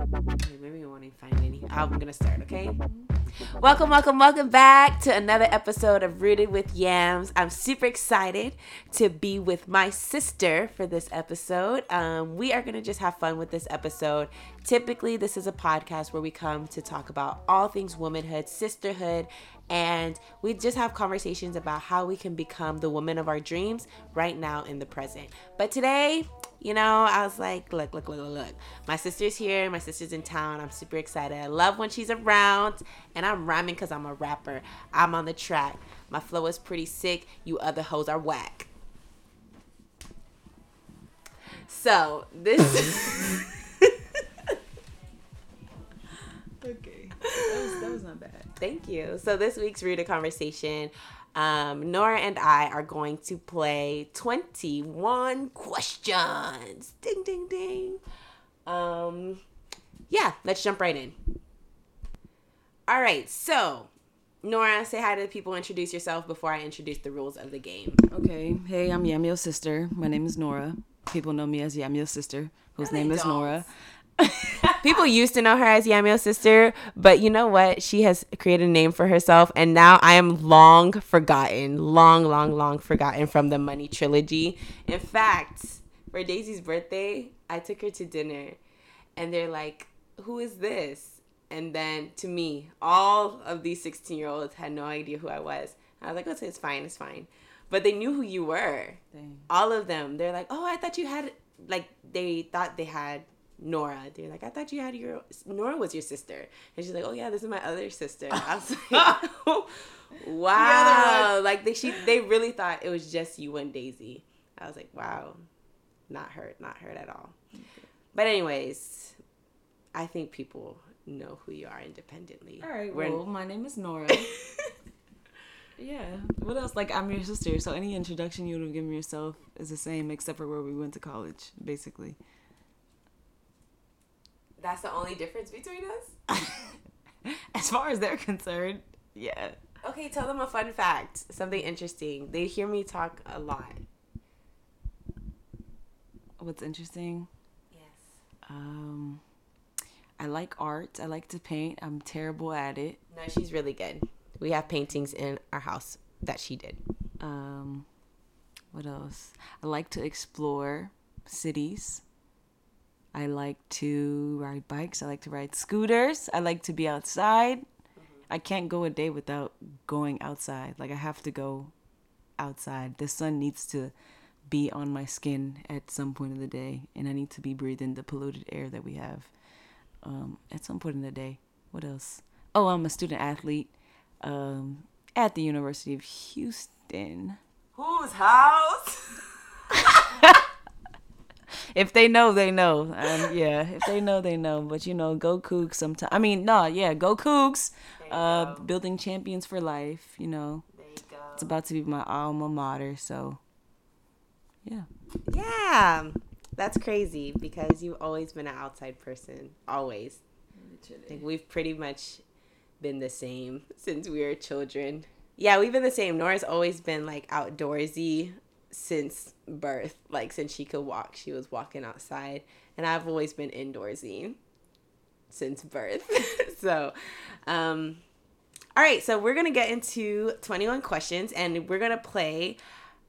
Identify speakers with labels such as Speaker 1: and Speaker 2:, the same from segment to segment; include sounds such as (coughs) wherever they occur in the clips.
Speaker 1: Maybe we won't find any. I'm gonna start, okay? Welcome, welcome, welcome back to another episode of Rooted with Yams. I'm super excited to be with my sister for this episode. Um, we are gonna just have fun with this episode. Typically, this is a podcast where we come to talk about all things womanhood, sisterhood, and we just have conversations about how we can become the woman of our dreams right now in the present. But today, you know, I was like, look, look, look, look, look. My sister's here. My sister's in town. I'm super excited. I love when she's around. And I'm rhyming because I'm a rapper. I'm on the track. My flow is pretty sick. You other hoes are whack. So, this. (laughs) (laughs)
Speaker 2: okay. That was, that was not bad.
Speaker 1: Thank you. So, this week's Rooted Conversation um, Nora and I are going to play 21 questions. Ding, ding, ding. Um, yeah, let's jump right in. All right, so Nora, say hi to the people. Introduce yourself before I introduce the rules of the game.
Speaker 2: Okay. Hey, I'm Yamio's sister. My name is Nora. People know me as Yamio's sister, whose
Speaker 1: No,
Speaker 2: name is
Speaker 1: don't.
Speaker 2: Nora.
Speaker 1: People used to know her as Yamio's sister, but you know what? She has created a name for herself, and now I am long forgotten, long, long, long forgotten from the Money trilogy. In fact, for Daisy's birthday, I took her to dinner, and they're like, "Who is this?" And then to me, all of these sixteen-year-olds had no idea who I was. I was like, "Oh, it's fine, it's fine," but they knew who you were
Speaker 2: Dang.
Speaker 1: all of them they're like oh i thought you had like they thought they had nora they're like i thought you had your nora was your sister and she's like oh yeah this is my other sister i was (laughs) (laughs) like wow like they she they really thought it was just you and daisy i was like wow not hurt not hurt at all but anyways i think people know who you are independently
Speaker 2: All right.
Speaker 1: We're-
Speaker 2: Well, my name is Nora. (laughs) yeah. What else? Like, I'm your sister, so any introduction you would have given yourself is the same, except for where we went to college, basically.
Speaker 1: That's the only difference between us (laughs)
Speaker 2: As far as they're concerned, yeah.
Speaker 1: Okay, tell them a fun fact, something interesting. They hear me talk a lot.
Speaker 2: What's interesting?
Speaker 1: Yes.
Speaker 2: Um, I like art. I like to paint. I'm terrible at it.
Speaker 1: No, she's really good. We have paintings in our house that she did.
Speaker 2: Um, what else? I like to explore cities. I like to ride bikes. I like to ride scooters. I like to be outside. I can't go a day without going outside. Like I have to go outside. The sun needs to be on my skin at some point of the day, and I need to be breathing the polluted air that we have um, at some point in the day. What else? Oh, I'm a student athlete um, at the University of Houston.
Speaker 1: Whose house? (laughs)
Speaker 2: If they know, they know. Um, yeah, if they know, they know. But you know, go Cougs sometime. I mean, no, yeah, go Cougs. Uh,
Speaker 1: go.
Speaker 2: building champions for life. You know,
Speaker 1: There you go.
Speaker 2: it's about to be my alma mater. So, yeah.
Speaker 1: Yeah, that's crazy because you've always been an outside person. Always. Like we've pretty much been the same since we were children. Yeah, we've been the same. Nora's always been like outdoorsy since birth. Like since she could walk, she was walking outside, and I've always been indoorsy since birth. (laughs) so, um all right, so we're gonna get into 21 questions and we're gonna play.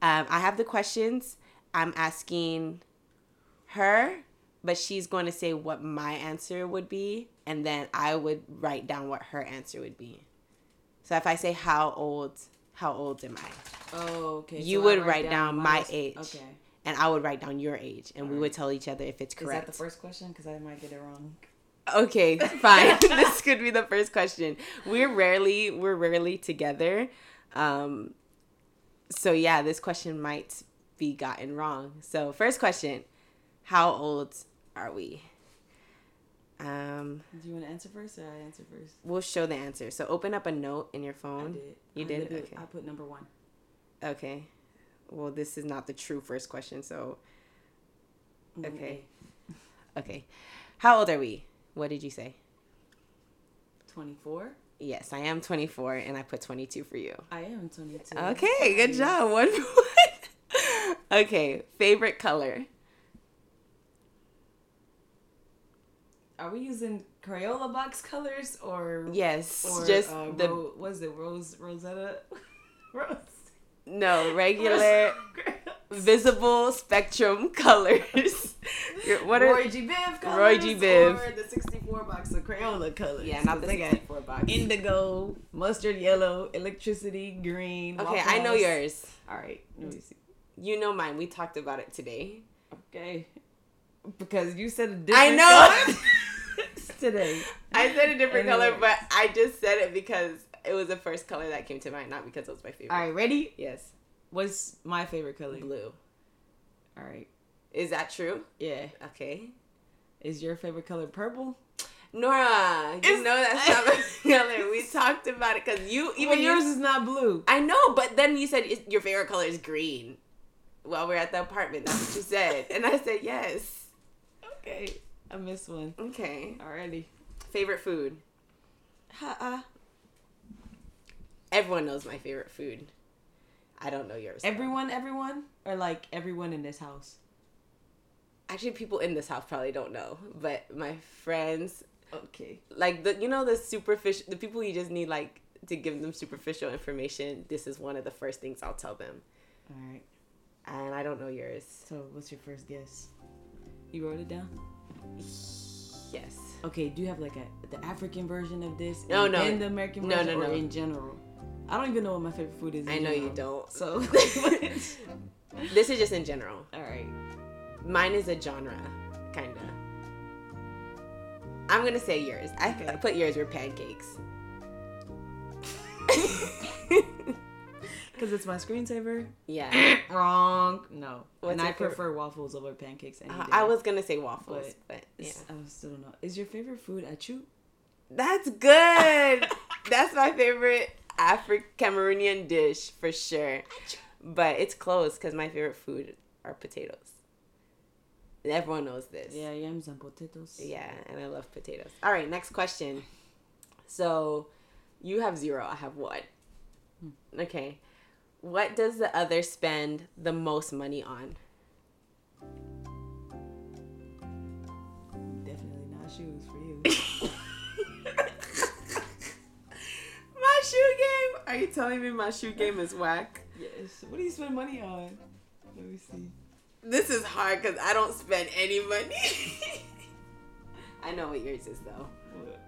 Speaker 1: Um, I have the questions. I'm asking her, but she's going to say what my answer would be, and then I would write down what her answer would be. So if I say how old, how old am I?
Speaker 2: Oh, okay.
Speaker 1: You would write down my age.
Speaker 2: Okay.
Speaker 1: And I would write down your age, and we would tell each other if it's correct.
Speaker 2: Is that the first question? Because I might get it wrong.
Speaker 1: Okay, (laughs) fine. (laughs) this could be the first question. We're rarely we're rarely together. Um so yeah, this question might be gotten wrong. So first question, how old are we? Um
Speaker 2: Do you want to answer first or I answer first?
Speaker 1: we'll show the answer. So open up a note in your
Speaker 2: I
Speaker 1: phone.
Speaker 2: did.
Speaker 1: You
Speaker 2: I
Speaker 1: did?
Speaker 2: literally-
Speaker 1: Okay.
Speaker 2: I put number one.
Speaker 1: Okay. Well, this is not the true first question, so Okay. okay. How old are we? What did you say?
Speaker 2: 24.
Speaker 1: Yes, I am 24 and I put 22 for you.
Speaker 2: I am 22.
Speaker 1: Okay, good job. (laughs) One point. okay, favorite color.
Speaker 2: are we using Crayola box colors or
Speaker 1: yes,
Speaker 2: or,
Speaker 1: just
Speaker 2: uh,
Speaker 1: the
Speaker 2: is it Rose Rosetta (laughs) Rose
Speaker 1: no regular visible spectrum (laughs) colors. What are
Speaker 2: Roy G Biv colors
Speaker 1: Roy G. Biv.
Speaker 2: or the 64 box of Crayola colors
Speaker 1: yeah, not the
Speaker 2: they got
Speaker 1: 64 box.
Speaker 2: indigo, mustard yellow, electricity green.
Speaker 1: okay,
Speaker 2: Waffle
Speaker 1: I know yours.
Speaker 2: All right, let me see.
Speaker 1: You know mine. We talked about it today.
Speaker 2: Okay, because you said a different.
Speaker 1: I know. (laughs)
Speaker 2: today.
Speaker 1: I said a different color, but I just said it because it was the first color that came to mind, not because it was my favorite.
Speaker 2: All right, ready?
Speaker 1: Yes,
Speaker 2: What's my favorite color?
Speaker 1: blue.
Speaker 2: All right.
Speaker 1: Is that true?
Speaker 2: Yeah.
Speaker 1: Okay.
Speaker 2: Is your favorite color purple?
Speaker 1: Nora, you
Speaker 2: It's-
Speaker 1: know that's not my (laughs) color. We talked about it because you
Speaker 2: Even
Speaker 1: even
Speaker 2: yours
Speaker 1: you,
Speaker 2: is not blue.
Speaker 1: I know, but then you said your favorite color is green. While we're at the apartment, that's what you said, and I said yes.
Speaker 2: Okay. I missed one.
Speaker 1: Okay.
Speaker 2: Already.
Speaker 1: Favorite food.
Speaker 2: Ha
Speaker 1: Everyone knows my favorite food. I don't know yours. though.
Speaker 2: Everyone, everyone, or like everyone in this house.
Speaker 1: Actually, people in this house probably don't know, but my friends,
Speaker 2: Okay.
Speaker 1: like the you know the superficial, the people you just need like to give them superficial information. This is one of the first things I'll tell them,
Speaker 2: All right.
Speaker 1: and I don't know yours.
Speaker 2: So, what's your first guess? You wrote it down.
Speaker 1: Yes.
Speaker 2: Okay. Do you have like a the African version of this?
Speaker 1: No,
Speaker 2: and
Speaker 1: no.
Speaker 2: then the American
Speaker 1: No,
Speaker 2: version,
Speaker 1: no,
Speaker 2: or
Speaker 1: no.
Speaker 2: in general. I don't even know what my favorite food is.
Speaker 1: I know you don't.
Speaker 2: So. (laughs) (laughs)
Speaker 1: This is just in general.
Speaker 2: All right.
Speaker 1: Mine is a genre, kinda. I'm gonna say yours. I
Speaker 2: Okay.
Speaker 1: put yours were pancakes. (laughs)
Speaker 2: Because it's my screensaver.
Speaker 1: yeah. (coughs)
Speaker 2: Wrong. No.
Speaker 1: What's
Speaker 2: and I
Speaker 1: favorite-
Speaker 2: prefer waffles over pancakes.
Speaker 1: Uh. I was gonna say waffles,
Speaker 2: But
Speaker 1: but, yeah.
Speaker 2: I still don't know. Is your favorite food achu?
Speaker 1: That's good. That's my favorite Afro Cameroonian dish for sure. But it's close because my favorite food are potatoes. Everyone knows this.
Speaker 2: Yeah, yams and potatoes.
Speaker 1: Yeah, and I love potatoes. All right, next question. So you have zero, I have one. Hmm. Okay. What does the other spend the most money on?
Speaker 2: Definitely not shoes for you. (laughs)
Speaker 1: shoe game? Are you telling me my shoe game is whack?
Speaker 2: yes. What do you spend money on? Let me see.
Speaker 1: This is hard because I don't spend any money. (laughs) I know what yours is though.
Speaker 2: What?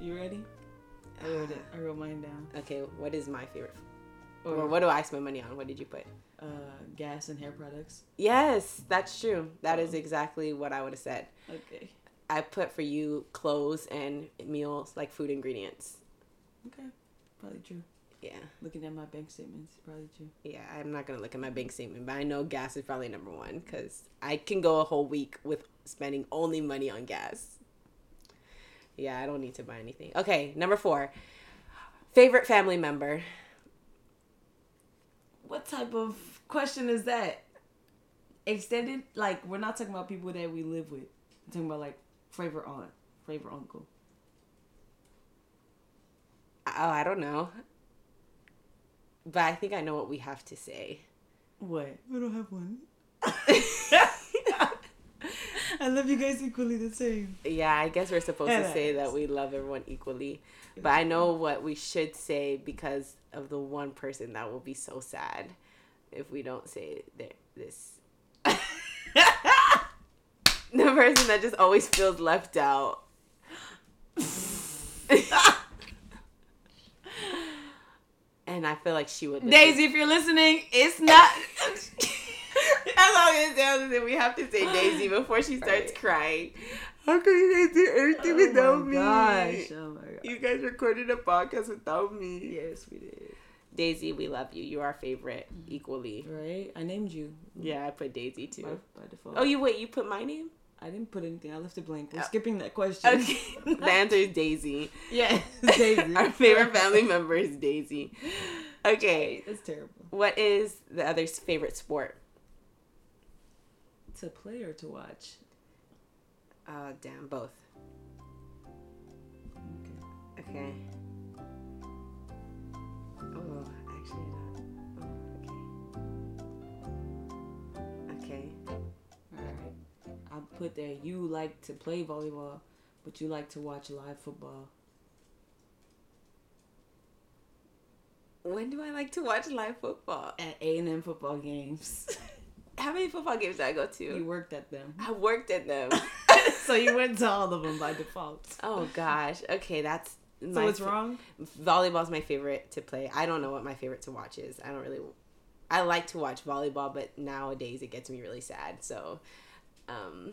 Speaker 2: You ready? I wrote it. I wrote mine down.
Speaker 1: Okay, what is my favorite?
Speaker 2: Or,
Speaker 1: Or what do I spend money on? What did you put?
Speaker 2: uh, gas and hair products.
Speaker 1: Yes, that's true. That is exactly what I would have said.
Speaker 2: Okay.
Speaker 1: I put for you clothes and meals, like food ingredients.
Speaker 2: Okay. Probably true.
Speaker 1: Yeah,
Speaker 2: Looking at my bank statements, probably true.
Speaker 1: yeah. I'm not gonna look at my bank statement, but I know gas is probably number one because I can go a whole week with spending only money on gas. Yeah, I don't need to buy anything. Okay, number four. Favorite family member.
Speaker 2: What type of question is that? Extended? Like, we're not talking about people that we live with. We're talking about, like, favorite aunt, favorite uncle.
Speaker 1: Oh, I don't know. But I think I know what we have to say.
Speaker 2: What? I don't have one. (laughs) I love you guys equally the same.
Speaker 1: Yeah, I guess we're supposed to say that we love everyone equally. But I know what we should say because of the one person that will be so sad if we don't say th- this. (laughs) the person that just always feels left out. (laughs) and I feel like she would. listen.
Speaker 2: Daisy, if you're listening, it's not. (laughs)
Speaker 1: As long as Daisy, we have to say Daisy before she starts
Speaker 2: Right.
Speaker 1: crying. How can you guys do everything oh without me?
Speaker 2: gosh. Oh my god.
Speaker 1: You guys recorded a podcast without me.
Speaker 2: Yes, we did.
Speaker 1: Daisy, we love you. You're our favorite mm-hmm. equally.
Speaker 2: Right? I named you.
Speaker 1: Yeah, I put Daisy
Speaker 2: By,
Speaker 1: too.
Speaker 2: by default.
Speaker 1: Oh, you wait, you put my name?
Speaker 2: I didn't put anything. I left it blank. We're
Speaker 1: Oh.
Speaker 2: skipping that question.
Speaker 1: Okay. (laughs) the answer is Daisy.
Speaker 2: yeah. (laughs) Daisy.
Speaker 1: Our favorite family member is Daisy. Okay.
Speaker 2: That's terrible.
Speaker 1: What is the other's favorite sport?
Speaker 2: To play or to watch?
Speaker 1: Uh, damn, both.
Speaker 2: Okay.
Speaker 1: Okay.
Speaker 2: Put that you like to play volleyball, but you like to watch live football?
Speaker 1: When do I like to watch live football?
Speaker 2: At A and M football games. (laughs)
Speaker 1: How many football games did I go to?
Speaker 2: You worked at them.
Speaker 1: I worked at them. (laughs) (laughs)
Speaker 2: so you went to all of them by default.
Speaker 1: Oh gosh. Okay, that's
Speaker 2: so what's wrong?
Speaker 1: Volleyball's my favorite to play. I don't know what my favorite to watch is. I don't really. I like to watch volleyball, but nowadays it gets me really sad. So, um,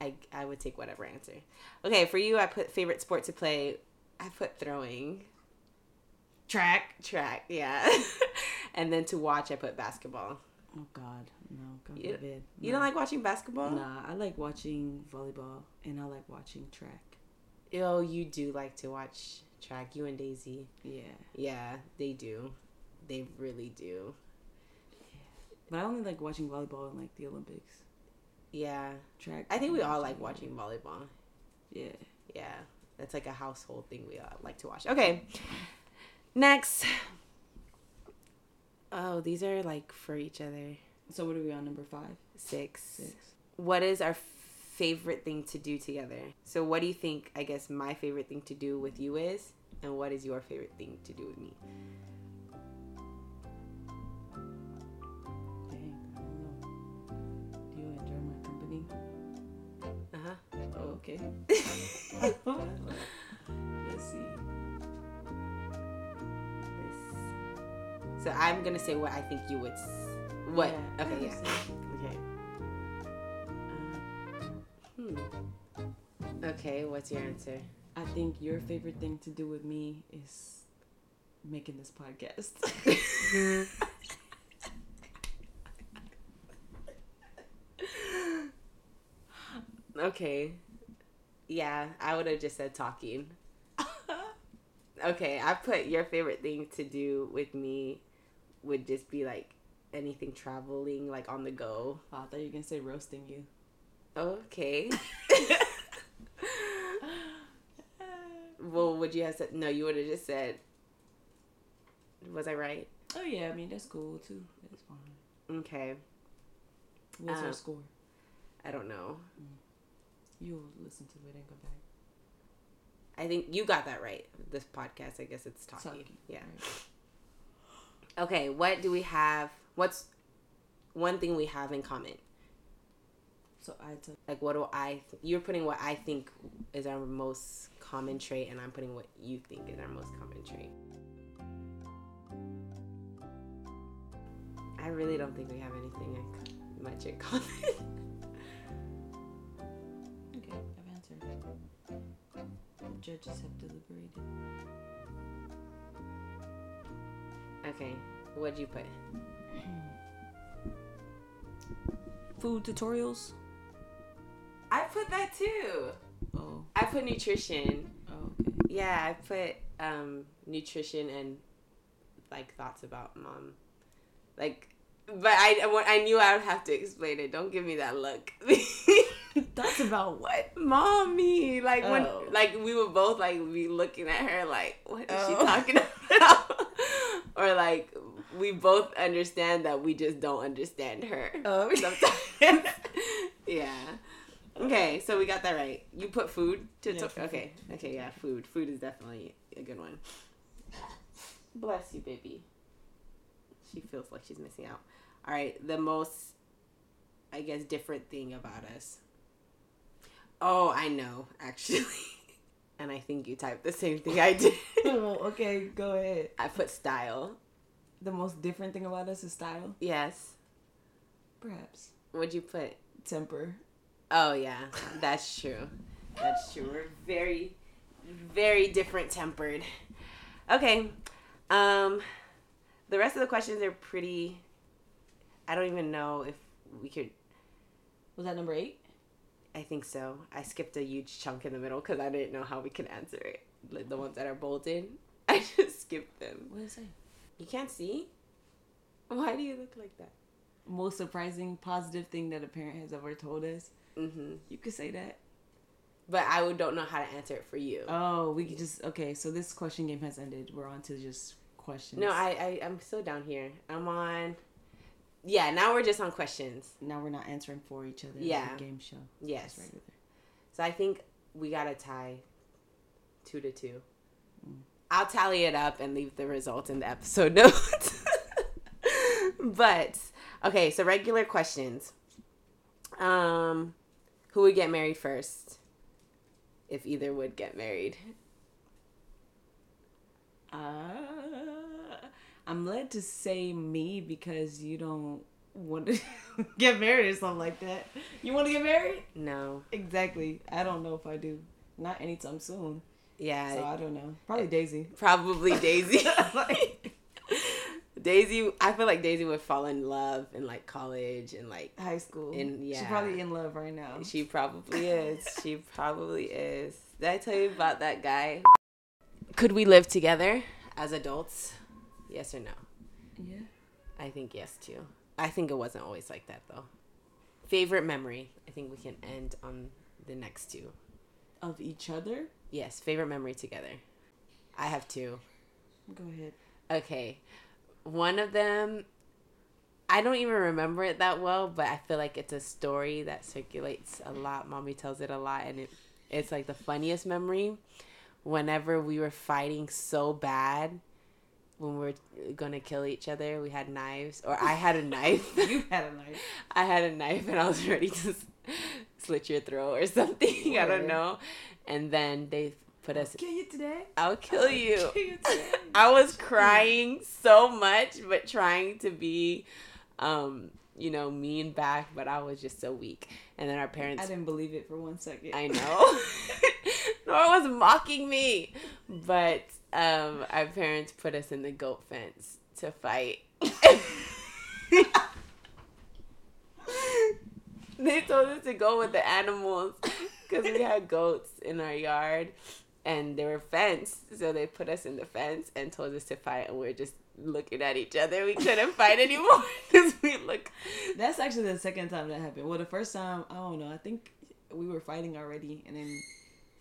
Speaker 1: I I would take whatever answer. Okay, for you, I put favorite sport to play. I put throwing.
Speaker 2: Track.
Speaker 1: Track, yeah. (laughs) and then to watch, I put basketball.
Speaker 2: Oh God, no, God
Speaker 1: you,
Speaker 2: forbid.
Speaker 1: You don't like watching basketball?
Speaker 2: Nah, I like watching volleyball and I like watching track.
Speaker 1: Oh, you do like to watch track, you and Daisy.
Speaker 2: Yeah.
Speaker 1: Yeah, they do. They really do.
Speaker 2: Yeah. But I only like watching volleyball in like the Olympics.
Speaker 1: Yeah.
Speaker 2: Track.
Speaker 1: I think we all like watching volleyball.
Speaker 2: Yeah.
Speaker 1: Yeah. That's like a household thing we all like to watch. Okay. Next. Oh, these are like for each other.
Speaker 2: So what are we on number five?
Speaker 1: Six.
Speaker 2: Six.
Speaker 1: What is our favorite thing to do together? So what do you think I guess my favorite thing to do with you is? And what is your favorite thing to do with me?
Speaker 2: Okay. (laughs) Let's see.
Speaker 1: So I'm gonna say what I think you would. S- what?
Speaker 2: Yeah,
Speaker 1: okay. Yeah. Okay. Uh, hmm. Okay. What's your answer?
Speaker 2: I think your favorite thing to do with me is making this podcast. (laughs) (laughs)
Speaker 1: Okay. Yeah, I would have just said talking. Okay, I put your favorite thing to do with me would just be like anything traveling, like on the go.
Speaker 2: Oh, I thought you were gonna say roasting you.
Speaker 1: Okay. (laughs) well, would you have said no? You would have just said. Was I right?
Speaker 2: Oh yeah, I mean that's cool too. That's fine.
Speaker 1: Okay.
Speaker 2: What's
Speaker 1: Uh,
Speaker 2: our score?
Speaker 1: I don't know.
Speaker 2: You'll listen to it and go back.
Speaker 1: I think you got that right. This podcast, I guess it's talking. Yeah.
Speaker 2: right.
Speaker 1: Okay, what do we have? What's one thing we have in common?
Speaker 2: So I took
Speaker 1: Like, what do I? Th- you're putting what I think is our most common trait, and I'm putting what you think is our most common trait. I really don't think we have anything much in common. (laughs)
Speaker 2: okay. I've answered. The Judges have deliberated.
Speaker 1: okay, what'd you put?
Speaker 2: Food tutorials.
Speaker 1: I put that too.
Speaker 2: Oh.
Speaker 1: I put nutrition.
Speaker 2: Oh. Okay.
Speaker 1: Yeah, I put um, nutrition and like thoughts about mom. Like, but I I I knew I would have to explain it. Don't give me that look. (laughs)
Speaker 2: That's about what?
Speaker 1: Mommy, like when
Speaker 2: Oh.
Speaker 1: like we would both like be looking at her like, what is she
Speaker 2: Oh.
Speaker 1: talking (laughs) about? or like we both understand that we just don't understand her.
Speaker 2: Oh. (laughs)
Speaker 1: Sometimes. yeah. Okay, so we got that right. You put food to
Speaker 2: Yeah, for
Speaker 1: okay. Okay, yeah, food. Food is definitely a good one. Bless you, baby. She feels like she's missing out. All right, the most I guess different thing about us. Oh, I know, actually. (laughs) and I think you typed the same thing I did. (laughs)
Speaker 2: oh, okay, go ahead.
Speaker 1: I put style.
Speaker 2: The most different thing about us is style,
Speaker 1: Yes.
Speaker 2: perhaps.
Speaker 1: What'd you put?
Speaker 2: Temper.
Speaker 1: Oh yeah, that's true. That's true. We're very, very different tempered. Okay. Um, the rest of the questions are pretty. I don't even know if we could.
Speaker 2: Was that number eight?
Speaker 1: I think so. I skipped a huge chunk in the middle because I didn't know how we could answer it. Like the ones that are bolded, (laughs) I just skipped them.
Speaker 2: What did it say?
Speaker 1: You can't see. Why do you look like that?
Speaker 2: Most surprising positive thing that a parent has ever told us.
Speaker 1: Mm-hmm.
Speaker 2: You could say that.
Speaker 1: But I would don't know how to answer it for you.
Speaker 2: Oh, we could just okay. So this question game has ended. We're on to just questions.
Speaker 1: No, I, I I'm still down here. I'm on. Yeah, now we're just on questions.
Speaker 2: now we're not answering for each other.
Speaker 1: Yeah.
Speaker 2: game show.
Speaker 1: Yes. So I think we got a tie, two to two. I'll tally it up and leave the result in the episode (laughs) notes. but okay, so regular questions. Um, who would get married first? If either would get married.
Speaker 2: Uh, I'm led to say me because you don't want to (laughs) get married or something like that. You want to get married?
Speaker 1: No.
Speaker 2: Exactly. I don't know if I do. Not anytime soon.
Speaker 1: Yeah.
Speaker 2: So I don't know. Probably Daisy.
Speaker 1: Probably Daisy. (laughs) Daisy, I feel like Daisy would fall in love in like college and like
Speaker 2: high school.
Speaker 1: And yeah,
Speaker 2: she's probably in love right now.
Speaker 1: She probably is. (laughs) she probably is. Did I tell you about that guy? Could we live together as adults? Yes or no?
Speaker 2: Yeah.
Speaker 1: I think yes too. I think it wasn't always like that though. Favorite memory? I think we can end on the next two.
Speaker 2: Of each other?
Speaker 1: Yes, favorite memory together. I have two.
Speaker 2: Go ahead.
Speaker 1: Okay. One of them I don't even remember it that well, but I feel like it's a story that circulates a lot. Mommy tells it a lot and it it's like the funniest memory whenever we were fighting so bad when we were gonna kill each other, we had knives, or I had a knife. (laughs)
Speaker 2: you had a knife.
Speaker 1: I had a knife, and I was ready to slit your throat or something. I don't know. And then they put us.
Speaker 2: I'll kill you today.
Speaker 1: I'll kill I'll you. Kill you (laughs) I was crying so much, but trying to be, um, you know, mean back, but I was just so weak. And then our parents.
Speaker 2: I didn't believe it for one second.
Speaker 1: I know. (laughs) Nora was mocking me, but um, our parents put us in the goat fence to fight. they told us to go with the animals because we had goats in our yard and they were fenced. So they put us in the fence and told us to fight, and we are just looking at each other. We couldn't fight anymore because we look.
Speaker 2: That's actually the second time that happened. Well, the first time, I don't know. I think we were fighting already, and then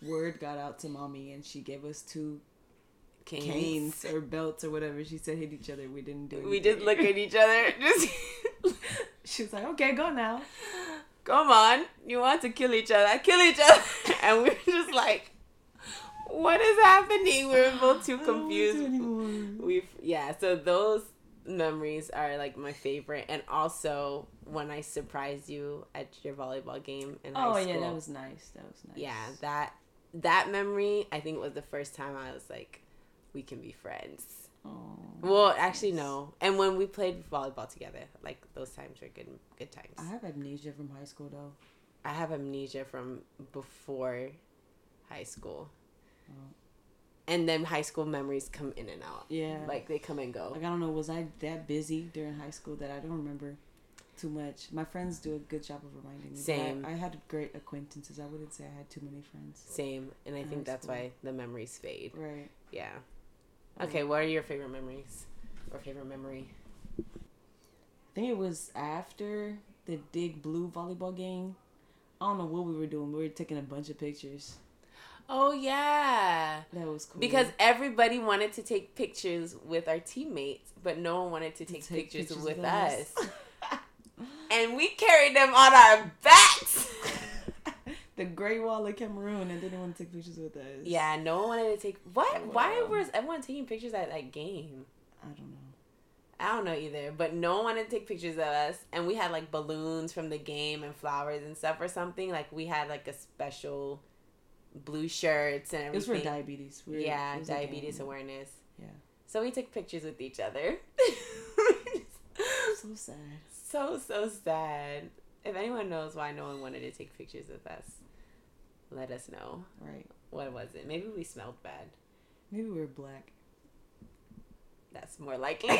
Speaker 2: word got out to mommy, and she gave us two canes. canes, or belts or whatever. She said hit each other. We didn't do. Anything.
Speaker 1: We just look at each other. (laughs) Just (laughs)
Speaker 2: she was like, "Okay, go now.
Speaker 1: Come on, you want to kill each other? Kill each other." (laughs) And we are just like, "What is happening?" We are both too confused. We've yeah. So those memories are like my favorite, and also when I surprised you at your volleyball game in
Speaker 2: oh,
Speaker 1: high school.
Speaker 2: Oh yeah, that was nice. That was nice.
Speaker 1: Yeah, that that memory I think was the first time I was like we can be friends. Oh, well, actually, nice. no. And when we played volleyball together, like those times were good, good times.
Speaker 2: I have amnesia from high school, though.
Speaker 1: I have amnesia from before high school. Oh. And then high school memories come in and out.
Speaker 2: Yeah.
Speaker 1: Like they come and go.
Speaker 2: Like I don't know, was I that busy during high school that I don't remember too much? My friends do a good job of reminding me.
Speaker 1: Same.
Speaker 2: I, I, had great acquaintances. I wouldn't say I had too many friends.
Speaker 1: Same. And I think that's school. why the memories fade.
Speaker 2: Right.
Speaker 1: Yeah. Okay, what are your favorite memories or favorite memory?
Speaker 2: I think it was after the Dig Blue volleyball game. I don't know what we were doing. We were taking a bunch of pictures.
Speaker 1: Oh yeah,
Speaker 2: that was cool.
Speaker 1: Because everybody wanted to take pictures with our teammates, but no one wanted to take, take pictures, pictures, with, us. us. and we carried them on our backs (laughs)
Speaker 2: the Great Wall of Cameroon and didn't want to take pictures with us.
Speaker 1: Yeah, no one wanted to take. What? Why was everyone taking pictures at that game?
Speaker 2: I don't know.
Speaker 1: I don't know either, but no one wanted to take pictures of us, and we had like balloons from the game and flowers and stuff or something. Like we had like a special blue shirts and everything.
Speaker 2: It was for diabetes.
Speaker 1: We yeah, diabetes awareness.
Speaker 2: Yeah.
Speaker 1: So we took pictures with each other. (laughs)
Speaker 2: so sad.
Speaker 1: So so sad. If anyone knows why no one wanted to take pictures with us, let us know.
Speaker 2: Right.
Speaker 1: What was it? Maybe we smelled bad.
Speaker 2: Maybe we are black.
Speaker 1: That's more likely.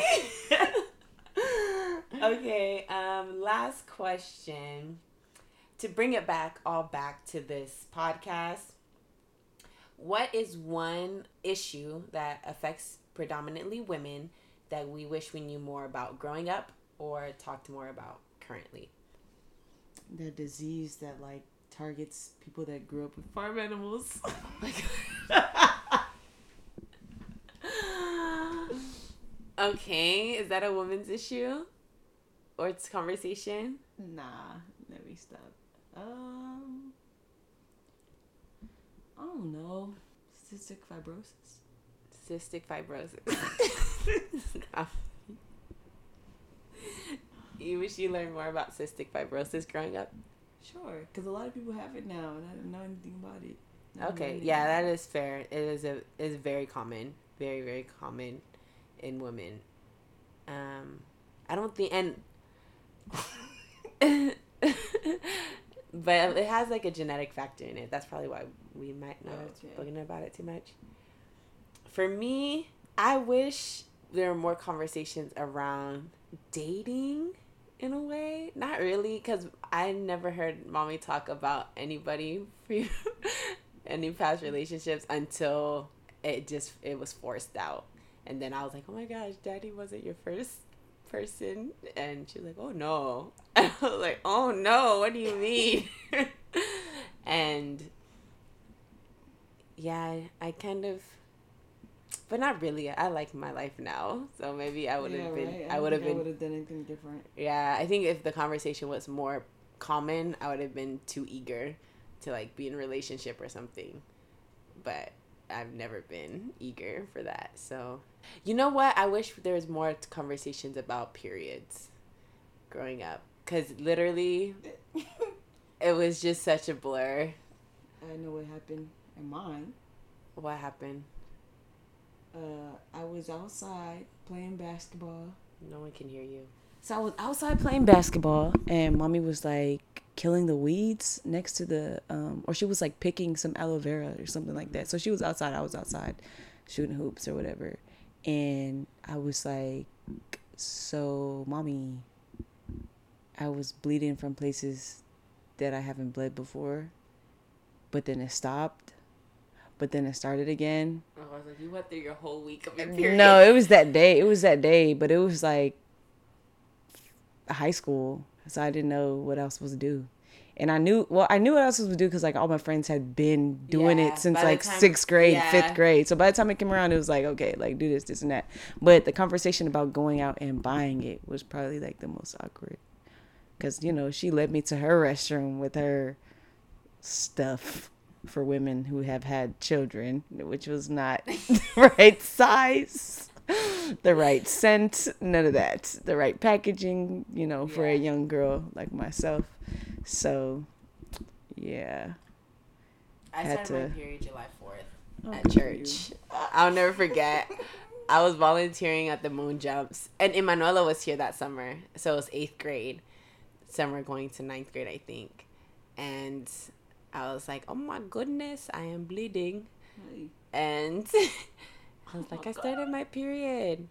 Speaker 1: (laughs) okay, um, last question. To bring it back all back to this podcast, what is one issue that affects predominantly women that we wish we knew more about growing up or talked more about currently?
Speaker 2: The disease that like targets people that grew up with farm animals. (laughs) (laughs)
Speaker 1: okay, is that a woman's issue? Or it's conversation?
Speaker 2: Nah, let me stop. Um I don't know. Cystic fibrosis.
Speaker 1: Cystic fibrosis. (laughs) you wish you learned more about cystic fibrosis growing up.
Speaker 2: Sure, because a lot of people have it now, and I don't know anything about it.
Speaker 1: Okay, yeah, that is fair. It is a is very common, very very common in women. Um, I don't think and. (laughs) but it has like a genetic factor in it. That's probably why we might not have spoken about it too much. For me, I wish there were more conversations around dating in a way. Not really, because I never heard mommy talk about anybody (laughs) any past relationships until it just it was forced out. And then I was like, oh my gosh, daddy wasn't your first person and she's like oh no (laughs) i was like oh no what do you mean (laughs) and yeah I, kind of but not really i like my life now so maybe i would have yeah, been right? i, I would have been
Speaker 2: would have done anything different
Speaker 1: yeah i think if the conversation was more common i would have been too eager to like be in a relationship or something but I've never been eager for that. So, you know what? I wish there was more conversations about periods growing up cuz literally (laughs) it was just such a blur.
Speaker 2: I know what happened in mine.
Speaker 1: What happened?
Speaker 2: Uh, I was outside playing basketball.
Speaker 1: No one can hear you.
Speaker 2: So I was outside playing basketball, and mommy was like, killing the weeds next to the um, or she was like picking some aloe vera or something like that. So she was outside, I was outside shooting hoops or whatever. And I was like, "So, mommy, I was bleeding from places that I haven't bled before, but then it stopped." But then it started again.
Speaker 1: Oh, I was like, you went through your whole week of your period.
Speaker 2: No, it was that day. It was that day, but it was like high school so I didn't know what else was supposed to do. And I knew, well, I knew what else was supposed to do because like all my friends had been doing yeah, it since like time, sixth grade, yeah. fifth grade. So by the time it came around, it was like, okay, like do this, this, and that. But the conversation about going out and buying it was probably like the most awkward. Because, you know, she led me to her (laughs) restroom with her stuff for women who have had children, which was not (laughs) the right size. the right scent, none of that. The right packaging, you know, for yeah. a young girl like myself. So, yeah.
Speaker 1: I had started to... my period July 4th oh, at church. I'll never forget. I was volunteering at the Moon Jumps, and Emanuela was here that summer. So it was eighth grade. Summer going to ninth grade, I think. And I was like, oh my goodness, I am bleeding. And (laughs) I was like, oh I started my period.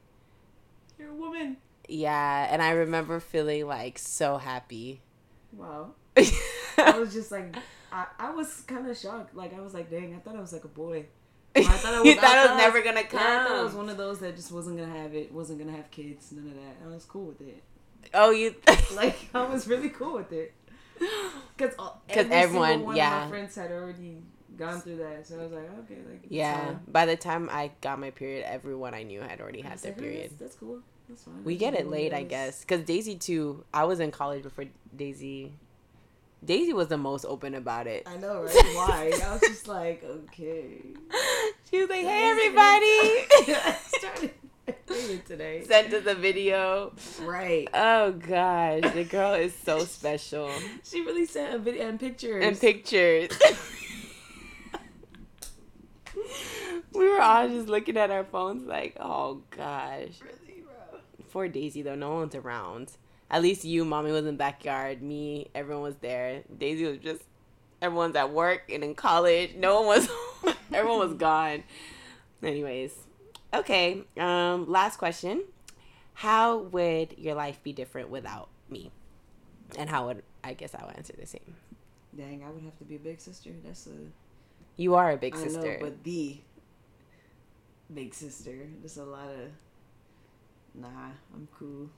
Speaker 2: You're a woman.
Speaker 1: Yeah, and I remember feeling like so happy.
Speaker 2: Wow. (laughs) I was just like, I, I was kind of shocked. Like, I was like, dang, I thought I was like a boy. I thought it (laughs) was,
Speaker 1: you thought, thought it was never gonna come.
Speaker 2: Yeah, I thought it was one of those that just wasn't gonna have it, wasn't gonna have kids, none of that. I was cool with it.
Speaker 1: Oh, you
Speaker 2: like I was really cool with it (laughs)
Speaker 1: because because everyone,
Speaker 2: one
Speaker 1: yeah,
Speaker 2: of my friends had already gone through that, so I was like, okay, like
Speaker 1: yeah. By the time I got my period, everyone I knew had already had their like, oh, period.
Speaker 2: That's, that's, cool. That's fine.
Speaker 1: We get it late, I guess, because Daisy too. I was in college before Daisy. Daisy was the most open about it.
Speaker 2: I know, right? Why? I was just like, okay. (laughs)
Speaker 1: She was like, "Hey, everybody!" (laughs) (laughs)
Speaker 2: today.
Speaker 1: Sent us a video.
Speaker 2: Right.
Speaker 1: Oh gosh, the girl is so special. (laughs)
Speaker 2: She really sent a video and pictures.
Speaker 1: And pictures (laughs) we were all just looking at our phones like, oh gosh.
Speaker 2: Really, bro.
Speaker 1: Poor Daisy though, no one's around. At least you, mommy was in the backyard. Me, everyone was there. Daisy was just everyone's at work and in college. No one was everyone was gone. Anyways. Okay. Um, last question. How would your life be different without me? And how would I guess I would answer the same.
Speaker 2: Dang, I would have to be a big sister. That's a
Speaker 1: you are a big sister.
Speaker 2: I know, but the big sister. There's a lot of nah. I'm cool.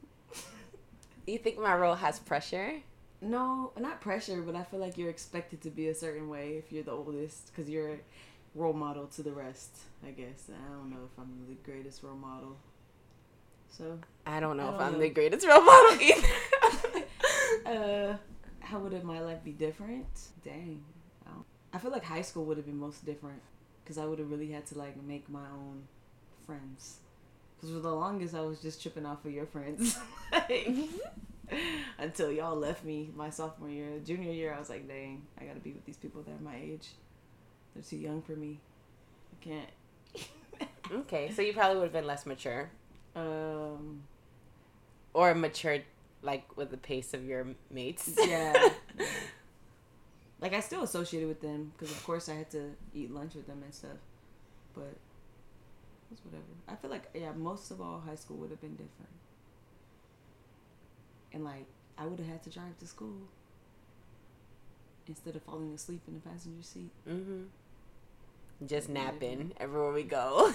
Speaker 1: you think my role has pressure?
Speaker 2: No, not pressure, but I feel like you're expected to be a certain way if you're the oldest, because you're role model to the rest. I guess I don't know if I'm the greatest role model. So
Speaker 1: I don't know I don't if I'm know. the greatest role model (laughs) either.
Speaker 2: uh, how would my life be different? Dang, I feel like high school would have been most different because I would have really had to like make my own friends. Because for the longest, I was just tripping off of your friends. (laughs) like, until y'all left me my sophomore year. Junior year, I was like, dang, I gotta be with these people that are my age. They're too young for me. I can't.
Speaker 1: okay, so you probably would have been less mature.
Speaker 2: Um,
Speaker 1: or matured like with the pace of your mates.
Speaker 2: Yeah. (laughs) like I still associated with them because of course I had to eat lunch with them and stuff, but it's whatever. I feel like yeah, most of all high school would have been different, and like I would have had to drive to school instead of falling asleep in the passenger seat.
Speaker 1: Mm-hmm. Just napping everywhere we go.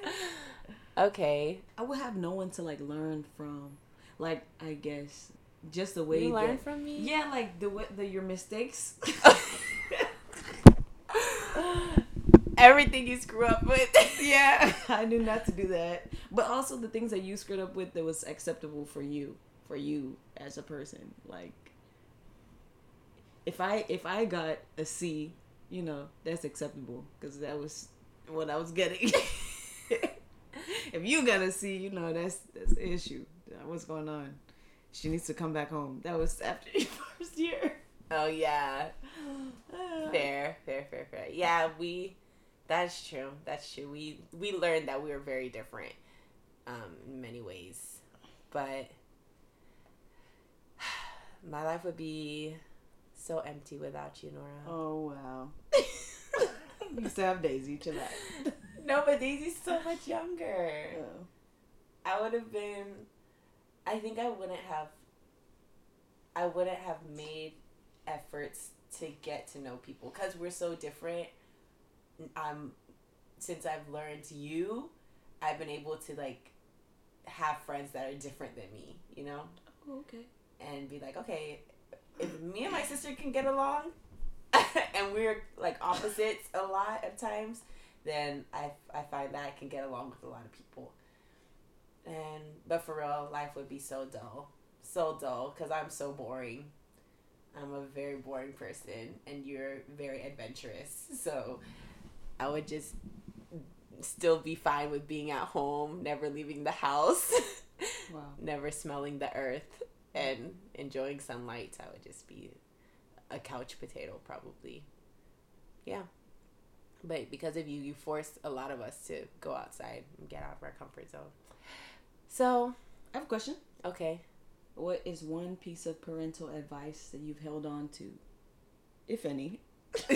Speaker 1: (laughs) okay.
Speaker 2: I would have no one to like learn from. Like I guess just the way
Speaker 1: you learn from me.
Speaker 2: Yeah, like the way the your mistakes. (laughs)
Speaker 1: Everything you screw up with. (laughs)
Speaker 2: yeah, I knew not to do that. But also the things that you screwed up with that was acceptable for you, for you as a person. Like if I if I got a C, you know, that's acceptable because that was what I was getting. (laughs) if you got a C, you know, that's that's the issue. What's going on? She needs to come back home. That was after (laughs) your first year.
Speaker 1: Oh yeah. (sighs) fair, fair, fair, fair. Yeah, we that's true. That's true. We we learned that we were very different um in many ways. But (sighs) my life would be so empty without you, Nora.
Speaker 2: Oh wow. (laughs) you still have Daisy to that.
Speaker 1: No, but Daisy's so much younger. Oh. I would have been I think I wouldn't have I wouldn't have made efforts to get to know people cuz we're so different. Um since I've learned you, I've been able to like have friends that are different than me, you know?
Speaker 2: Oh, okay.
Speaker 1: And be like, okay, if me and my sister can get along (laughs) and we're like opposites a lot of times, then I, I find that I can get along with a lot of people. And but for real, life would be so dull, so dull because I'm so boring. I'm a very boring person, and you're very adventurous. (laughs) So I would just still be fine with being at home, never leaving the house, (laughs) wow. never smelling the earth, and enjoying sunlight. I would just be a couch potato, probably. Yeah. But because of you, you forced a lot of us to go outside and get out of our comfort zone. So,
Speaker 2: I have a question.
Speaker 1: Okay.
Speaker 2: What is one piece of parental advice that you've held on to, if any? (laughs)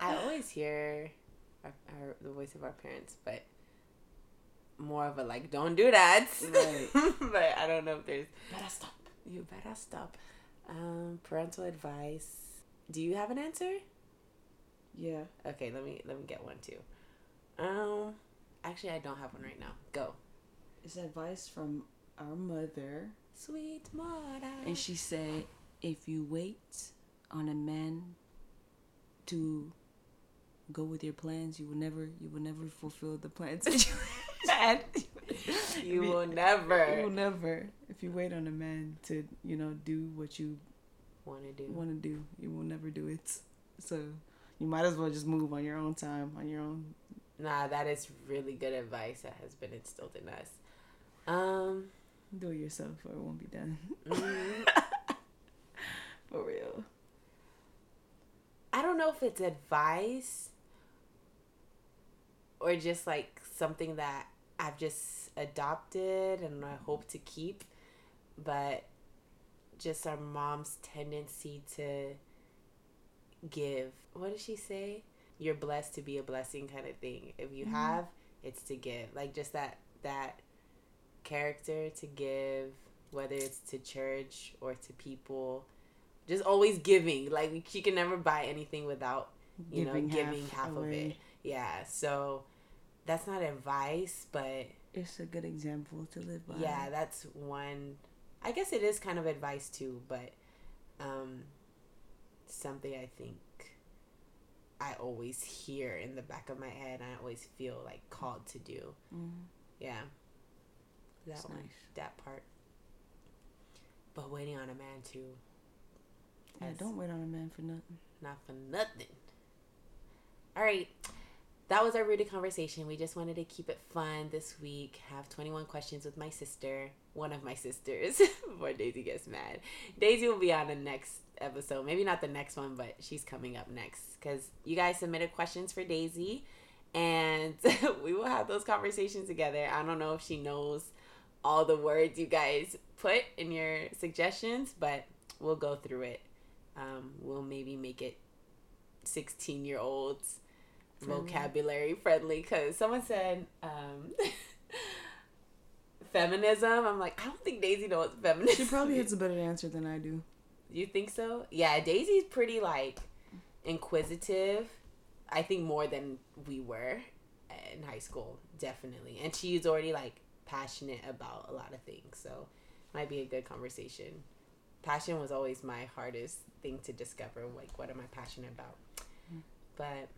Speaker 1: I always hear our, our, the voice of our parents, but more of a like, don't do that. Right. (laughs) but I don't know if there's.
Speaker 2: Better stop.
Speaker 1: You better stop. Um, parental advice. Do you have an answer?
Speaker 2: Yeah.
Speaker 1: Okay, let me let me get one too. Um, actually, I don't have one right now. Go.
Speaker 2: It's advice from our mother.
Speaker 1: Sweet mother.
Speaker 2: And she said, if you wait on a man to go with your plans, you will never you will never fulfill the plans (laughs) you
Speaker 1: you will never.
Speaker 2: You will never. If you wait on a man to, you know, do what you
Speaker 1: want to do.
Speaker 2: Want to do. You will never do it. So, you might as well just move on your own time, on your own.
Speaker 1: Nah, that is really good advice that has been instilled in us. Um,
Speaker 2: do it yourself or it won't be done. Mm-hmm. (laughs) For real.
Speaker 1: I don't know if it's advice or just like something that I've just adopted and I hope to keep, but just our mom's tendency to give. What does she say? You're blessed to be a blessing kind of thing. If you mm-hmm. have, it's to give. Like just that that character to give, whether it's to church or to people. Just always giving. Like she can never buy anything without you giving know giving half, half of it. Yeah. So that's not advice, but
Speaker 2: it's a good example to live by.
Speaker 1: Yeah, that's one. I guess it is kind of advice too, but um, something I think I always hear in the back of my head. I always feel like called to do. Mm-hmm. Yeah, that that's one, nice. that part. But waiting on a man too.
Speaker 2: Yeah, don't wait on a man for nothing.
Speaker 1: Not for nothing. All right. That was our rooted conversation. We just wanted to keep it fun this week. Have 21 questions with my sister, one of my sisters, (laughs) before Daisy gets mad. Daisy will be on the next episode. Maybe not the next one, but she's coming up next because you guys submitted questions for Daisy and (laughs) we will have those conversations together. I don't know if she knows all the words you guys put in your suggestions, but we'll go through it. Um, we'll maybe make it 16 year olds vocabulary friendly because someone said um, (laughs) feminism. I'm like, I don't think Daisy knows feminism.
Speaker 2: She probably has a better answer than I do.
Speaker 1: You think so? Yeah, Daisy's pretty like inquisitive. I think more than we were in high school, definitely. And she's already like passionate about a lot of things, so might be a good conversation. Passion was always my hardest thing to discover. Like, what am I passionate about? Mm. But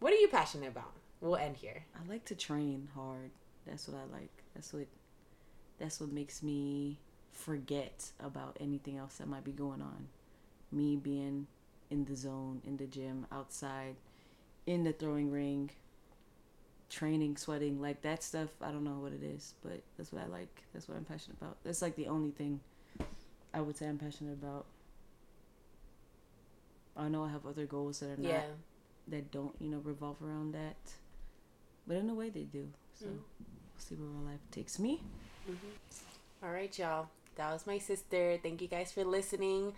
Speaker 1: what are you passionate about? We'll end here.
Speaker 2: I like to train hard. That's what I like. That's what that's what makes me forget about anything else that might be going on. Me being in the zone, in the gym, outside, in the throwing ring, training, sweating, like that stuff. I don't know what it is, but that's what I like. That's what I'm passionate about. That's like the only thing I would say I'm passionate about. I know I have other goals that are not yeah. That don't, you know, revolve around that. But in a way they do. So mm. we'll see where my life takes me.
Speaker 1: Mm-hmm. All right, y'all. That was my sister. Thank you guys for listening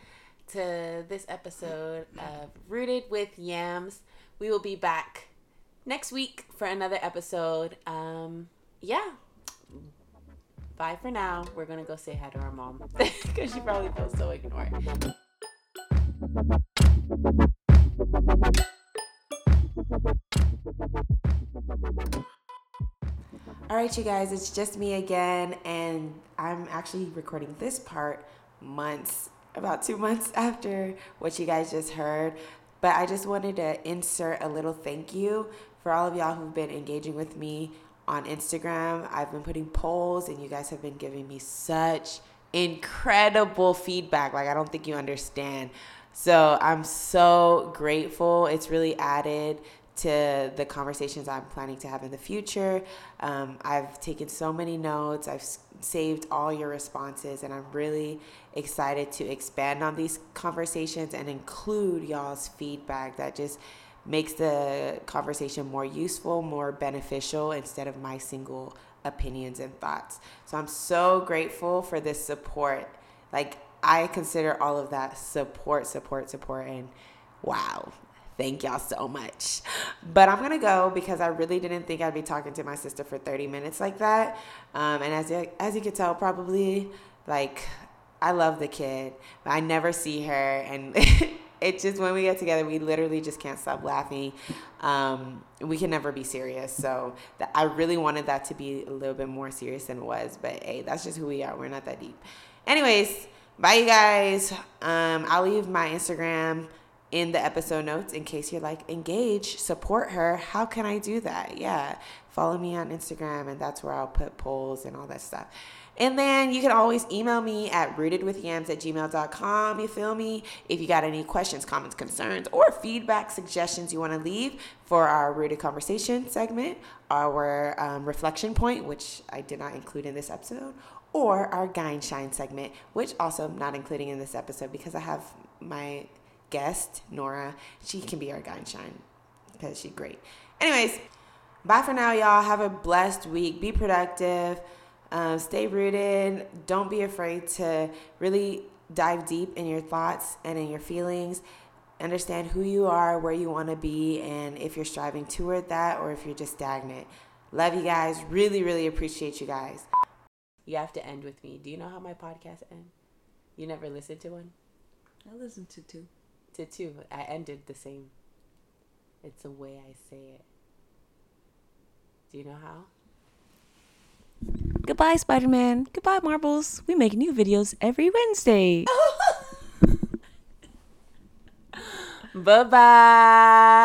Speaker 1: to this episode of Rooted with Yams. We will be back next week for another episode. Um, yeah. Bye for now. We're gonna go say hi to our mom (laughs) because she probably feels so ignored. All right, you guys, it's just me again, and I'm actually recording this part months, about two months (laughs) after what you guys just heard. But I just wanted to insert a little thank you for all of y'all who've been engaging with me on Instagram. I've been putting polls, and you guys have been giving me such incredible feedback. Like, I don't think you understand. So I'm so grateful. It's really added to the conversations I'm planning to have in the future. Um, I've taken so many notes, I've saved all your responses, and I'm really excited to expand on these conversations and include y'all's feedback that just makes the conversation more useful, more beneficial instead of my single opinions and thoughts. So I'm so grateful for this support. Like, I consider all of that support, support, support, and wow, Thank y'all so much. But I'm going to go because I really didn't think I'd be talking to my sister for 30 minutes like that. Um, and as you, as you can tell, probably like I love the kid, but I never see her. And (laughs) it just, when we get together, we literally just can't stop laughing. Um, we can never be serious. So I really wanted that to be a little bit more serious than it was. But hey, that's just who we are. We're not that deep. Anyways, bye, you guys. Um, I'll leave my Instagram in the episode notes in case you're like engage support her how can i do that yeah follow me on instagram and that's where i'll put polls and all that stuff and then you can always email me at rootedwithyams at gmail.com. You feel me? If you got any questions, comments, concerns, or feedback, suggestions you want to leave for our Rooted Conversation segment, our um, reflection point, which I did not include in this episode, or our Guy Shine segment, which also I'm not including in this episode because I have my guest, Nora. She can be our guy shine because she's great. Anyways, bye for now, y'all. Have a blessed week. Be productive. Um, stay rooted. Don't be afraid to really dive deep in your thoughts and in your feelings. Understand who you are, where you want to be, and if you're striving toward that or if you're just stagnant. Love you guys. Really, really appreciate you guys. You have to end with me. Do you know how my podcast ends? You never listened to one?
Speaker 2: I listened to two
Speaker 1: To two. I ended the same. It's the way I say it. Do you know how?
Speaker 2: Goodbye, Spider Man. Goodbye, Marbles. We make new videos every Wednesday. (laughs) (laughs)
Speaker 1: bye bye.